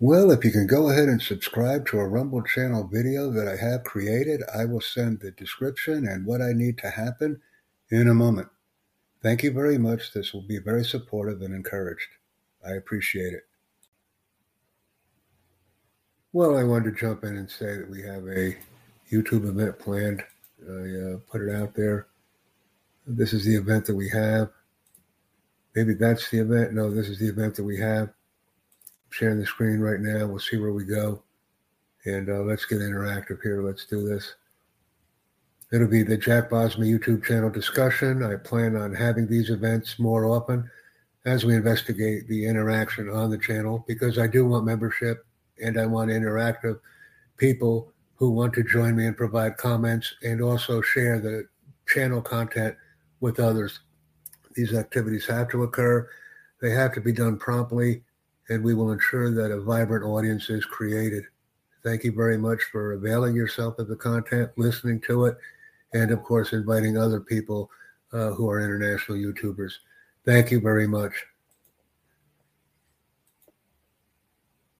Well, if you can go ahead and subscribe to a Rumble channel video that I have created, I will send the description and what I need to happen in a moment. Thank you very much. This will be very supportive and encouraged. I appreciate it. Well, I wanted to jump in and say that we have a YouTube event planned. I uh, put it out there. This is the event that we have. Maybe that's the event. No, this is the event that we have sharing the screen right now. We'll see where we go. And uh, let's get interactive here. Let's do this. It'll be the Jack Bosma YouTube channel discussion. I plan on having these events more often as we investigate the interaction on the channel because I do want membership and I want interactive people who want to join me and provide comments and also share the channel content with others. These activities have to occur. They have to be done promptly and we will ensure that a vibrant audience is created. Thank you very much for availing yourself of the content, listening to it, and of course, inviting other people uh, who are international YouTubers. Thank you very much.